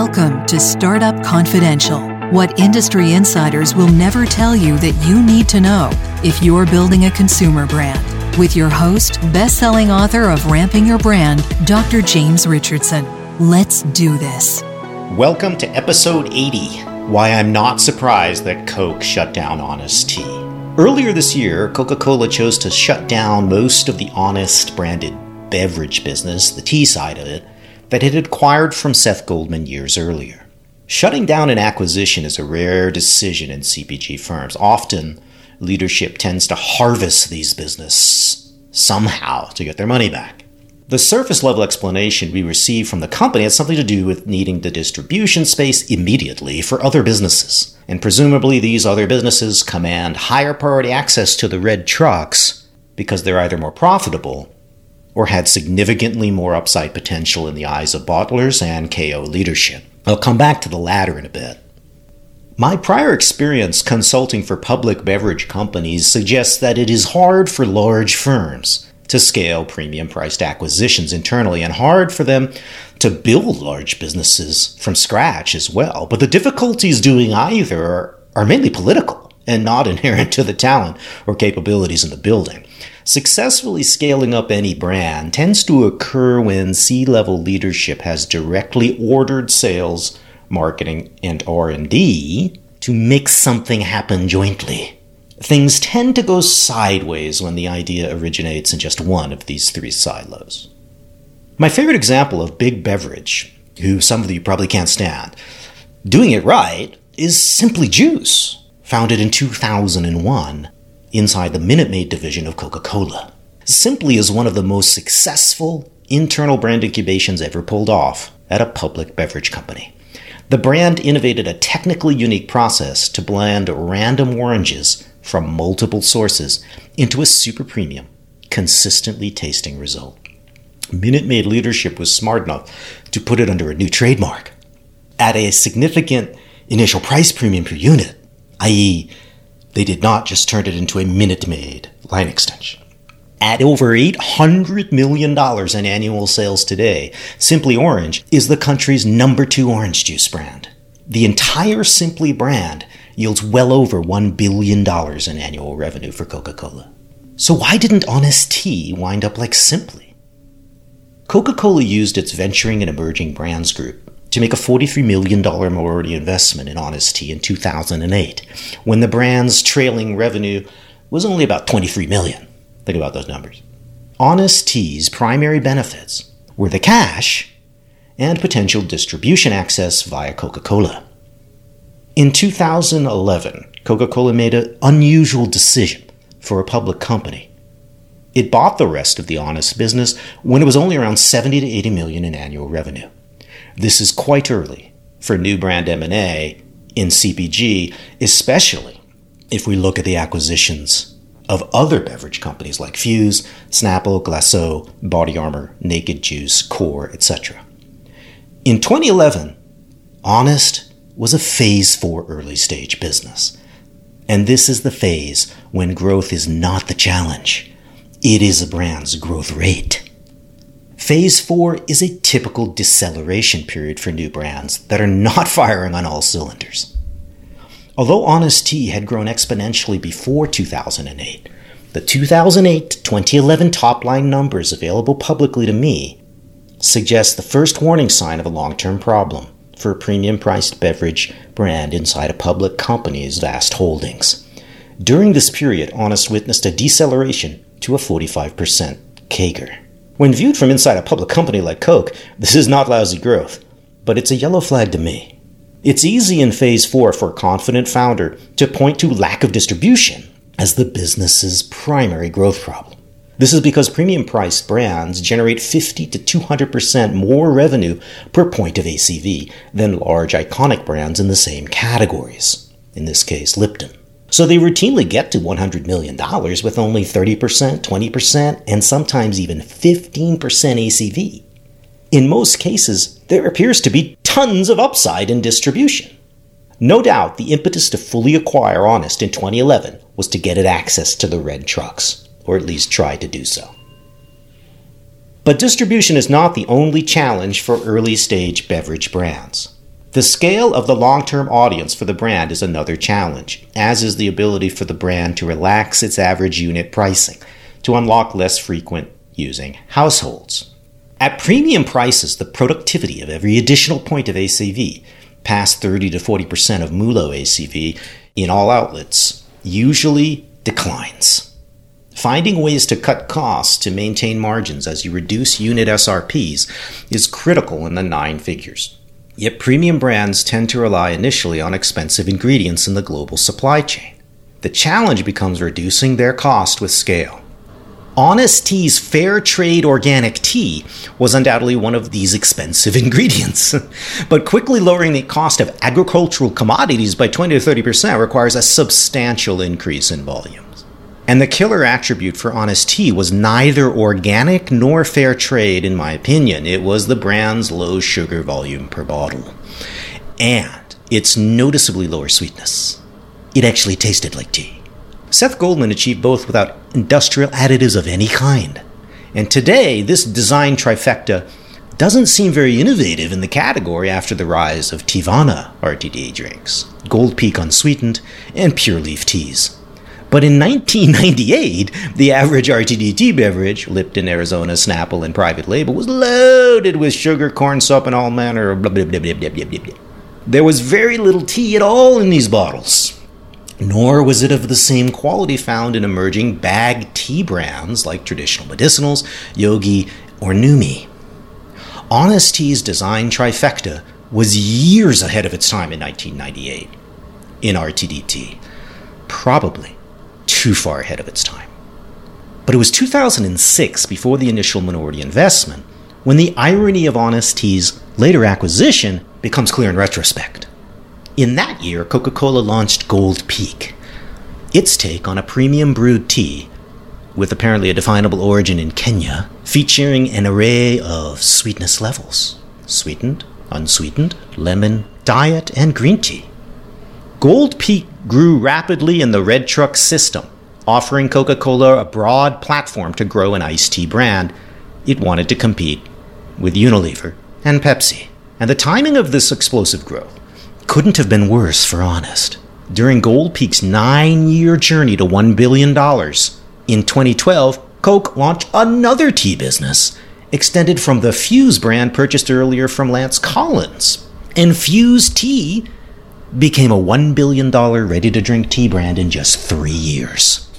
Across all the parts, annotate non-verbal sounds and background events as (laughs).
Welcome to Startup Confidential, what industry insiders will never tell you that you need to know if you're building a consumer brand. With your host, best-selling author of Ramping Your Brand, Dr. James Richardson. Let's do this. Welcome to episode 80 Why I'm Not Surprised That Coke Shut Down Honest Tea. Earlier this year, Coca Cola chose to shut down most of the Honest branded beverage business, the tea side of it, that it had acquired from Seth Goldman years earlier. Shutting down an acquisition is a rare decision in CPG firms. Often, leadership tends to harvest these businesses somehow to get their money back. The surface level explanation we received from the company has something to do with needing the distribution space immediately for other businesses. And presumably, these other businesses command higher priority access to the red trucks because they're either more profitable or had significantly more upside potential in the eyes of bottlers and KO leadership. I'll come back to the latter in a bit. My prior experience consulting for public beverage companies suggests that it is hard for large firms to scale premium priced acquisitions internally and hard for them to build large businesses from scratch as well. But the difficulties doing either are, mainly political and not (laughs) inherent to the talent or capabilities in the building. Successfully scaling up any brand tends to occur when C-level leadership has directly ordered sales, marketing, and R&D to make something happen jointly. Things tend to go sideways when the idea originates in just one of these three silos. My favorite example of big beverage, who some of you probably can't stand, doing it right is Simply Juice, founded in 2001 inside the Minute Maid division of Coca Cola. Simply is one of the most successful internal brand incubations ever pulled off at a public beverage company. The brand innovated a technically unique process to blend random oranges from multiple sources into a super premium, consistently tasting result. Minute Maid leadership was smart enough to put it under a new trademark at a significant initial price premium per unit, i.e., they did not just turn it into a Minute Maid line extension. At over $800 million in annual sales today, Simply Orange is the country's number two orange juice brand. The entire Simply brand yields well over $1 billion in annual revenue for Coca Cola. So, why didn't Honest Tea wind up like Simply? Coca Cola used its venturing and emerging brands group to make a $43 million minority investment in Honest Tea in 2008, when the brand's trailing revenue was only about 23 million. Think about those numbers. Honest Tea's primary benefits were the cash and potential distribution access via Coca Cola. In 2011, Coca Cola made an unusual decision for a public company. It bought the rest of the Honest business when it was only around 70 to 80 million in annual revenue. This is quite early for new brand M&A in CPG, especially if we look at the acquisitions of other beverage companies like Fuze, Snapple, Glacéau, Body Armor, Naked Juice, Core, etc. In 2011, Honest was a phase 4 early stage business. And this is the phase when growth is not the challenge. It is a brand's growth rate. Phase 4 is a typical deceleration period for new brands that are not (laughs) firing on all cylinders. Although Honest Tea had grown exponentially before 2008, the 2008 2011 top line numbers available publicly to me suggest the first warning sign of a long term problem for a premium priced beverage brand inside a public company's vast holdings. During this period, Honest witnessed a deceleration to a 45% CAGR. When viewed from inside a public company like Coke, this is not lousy growth, but it's a yellow flag to me. It's easy in phase four for a confident founder to point to lack of distribution as the business's primary growth problem. This is because premium priced brands generate 50 to 200% more revenue per point of ACV than large iconic brands in the same categories, in this case, Lipton. So they routinely get to $100 million with only 30%, 20%, and sometimes even 15% ACV. In most cases, there appears to be tons of upside in distribution. No doubt the impetus to fully acquire Honest in 2011 was to get it access to the red trucks, or at least try to do so. But distribution is not the only challenge for early stage beverage brands. The scale of the long term audience for the brand is another challenge, as is the ability for the brand to relax its average unit pricing to unlock less frequent using households. At premium prices, the productivity of every additional point of ACV, past 30 to 40% of MULO ACV in all outlets, usually declines. Finding ways to cut costs to maintain margins as you reduce unit SRPs is critical in the nine figures. Yet premium brands tend to rely initially on expensive ingredients in the global supply chain. The challenge becomes reducing their cost with scale. Honest Tea's Fair Trade Organic Tea was undoubtedly one of these expensive (laughs) ingredients. but quickly lowering the cost of agricultural commodities by 20 to 30% requires a substantial increase in volumes. And the killer attribute for Honest Tea was neither organic nor fair trade, in my opinion. It was the brand's low sugar volume per bottle. And its noticeably lower sweetness. It actually tasted like tea. Seth Goldman achieved both without industrial additives of any kind. And today, this design trifecta doesn't seem very innovative in the category after the rise of Teavana RTD drinks, Gold Peak unsweetened, and pure leaf teas. But in 1998, the average RTD tea beverage, Lipton, Arizona, Snapple, and private label, was loaded with sugar, corn syrup, and all manner of blah, blah, blah, blah, blah, blah, blah. There was very little tea at all in these bottles nor was it of the same quality found in emerging bag tea brands like traditional medicinals, yogi, or numi. Honest Tea's design trifecta was years ahead of its time in 1998 in RTDT, probably too far ahead of its time. But it was 2006 before the initial minority investment when the irony of Honest Tea's later acquisition becomes clear in retrospect. In that year, Coca Cola launched Gold Peak, its take on a premium brewed tea with apparently a definable origin in Kenya, featuring an array of sweetness levels sweetened, unsweetened, lemon, diet, and green tea. Gold Peak grew rapidly in the Red Truck system, offering Coca Cola a broad platform to grow an iced tea brand. It wanted to compete with Unilever and Pepsi. And the timing of this explosive growth couldn't have been worse for Honest. During Gold Peak's nine year journey to $1 billion, in 2012, Coke launched another tea business, extended from the Fuze brand purchased earlier from Lance Collins. And Fuze Tea became a $1 billion ready to drink tea brand in just three years.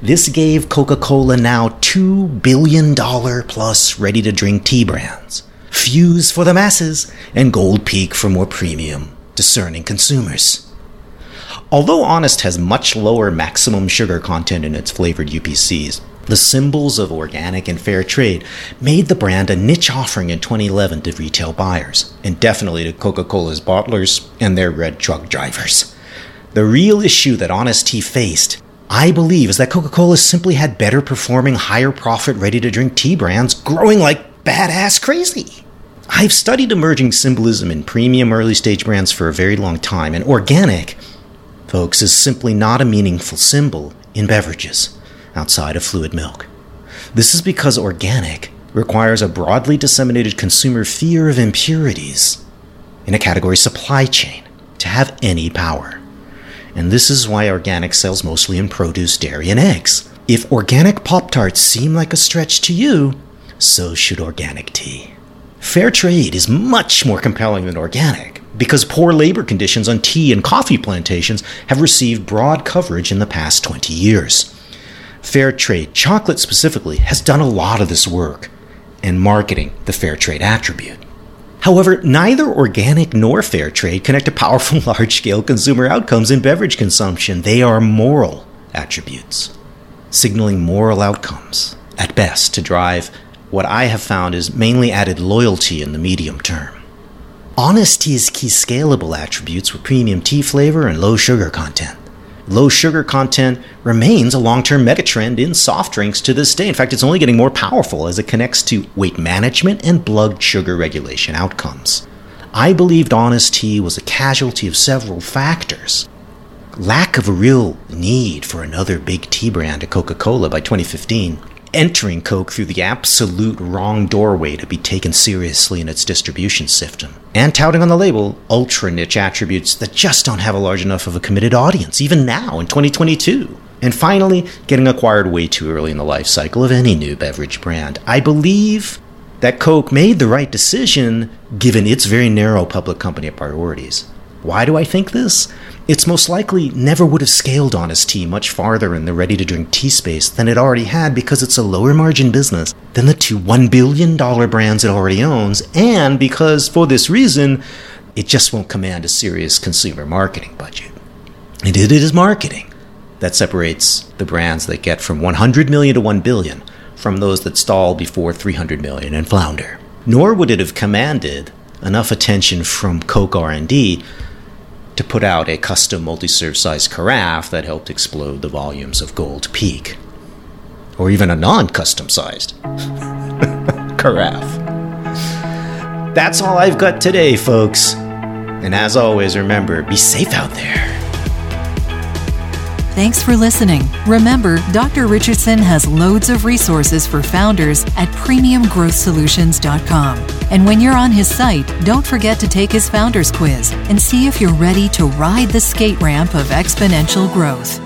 This gave Coca Cola now $2 billion plus ready to drink tea brands. Fuze for the masses, and Gold Peak for more premium discerning consumers. Although Honest has much lower maximum sugar content in its flavored UPCs, the symbols of organic and fair trade made the brand a niche offering in 2011 to retail buyers, and definitely to Coca Cola's bottlers and their red truck drivers. The real issue that Honest Tea faced, I believe, is that Coca Cola simply had better performing, higher profit, ready to drink tea brands growing like badass crazy. I've studied emerging symbolism in premium early stage brands for a very long time, and organic, folks, is simply not a meaningful symbol in beverages outside of fluid milk. This is because organic requires a broadly disseminated consumer fear of impurities in a category supply chain to have any power. And this is why organic sells mostly in produce, dairy, and eggs. If organic Pop Tarts seem like a stretch to you, so should organic tea. Fair trade is much more compelling than organic because poor labor conditions on tea and coffee plantations have received broad coverage in the past 20 years. Fair trade chocolate specifically has done a lot of this work in marketing the fair trade attribute. However, neither organic nor fair trade connect to powerful (laughs) large scale consumer outcomes in beverage consumption. They are moral attributes, signaling moral outcomes, at best, to drive what I have found is mainly added loyalty in the medium term. Honest Tea's key scalable attributes were premium tea flavor and low sugar content. Low sugar content remains a long term megatrend in soft drinks to this day. In fact, it's only getting more powerful as it connects to weight management and blood sugar regulation outcomes. I believed Honest Tea was a casualty of several factors. Lack of a real need for another big tea brand at Coca Cola by 2015, entering Coke through the absolute wrong doorway to be taken seriously in its distribution system, and touting on the label ultra niche attributes that just don't have a large enough of a committed audience, even now in 2022. And finally, getting acquired way too early in the life cycle of any new beverage brand. I believe that Coke made the right decision given its very narrow public company priorities. Why do I think this? It's most likely never would have scaled Honest Tea much farther in the ready to drink tea space than it already had because it's a lower margin business than the two $1 billion brands it already owns, and because for this reason, it just won't command a serious consumer marketing budget. And it is marketing that separates the brands that get from 100 million to 1 billion from those that stall before 300 million and flounder. Nor would it have commanded enough attention from Coke R&D to put out a custom multi-serve size carafe that helped explode the volumes of Gold Peak. Or even a non-custom sized (laughs) carafe. That's all I've got today, folks. And as always, remember, be safe out there. Thanks for listening. Remember, Dr. Richardson has loads of resources for founders at premiumgrowthsolutions.com. And when you're on his site, don't forget to take his founders quiz and see if you're ready to ride the skate ramp of exponential growth.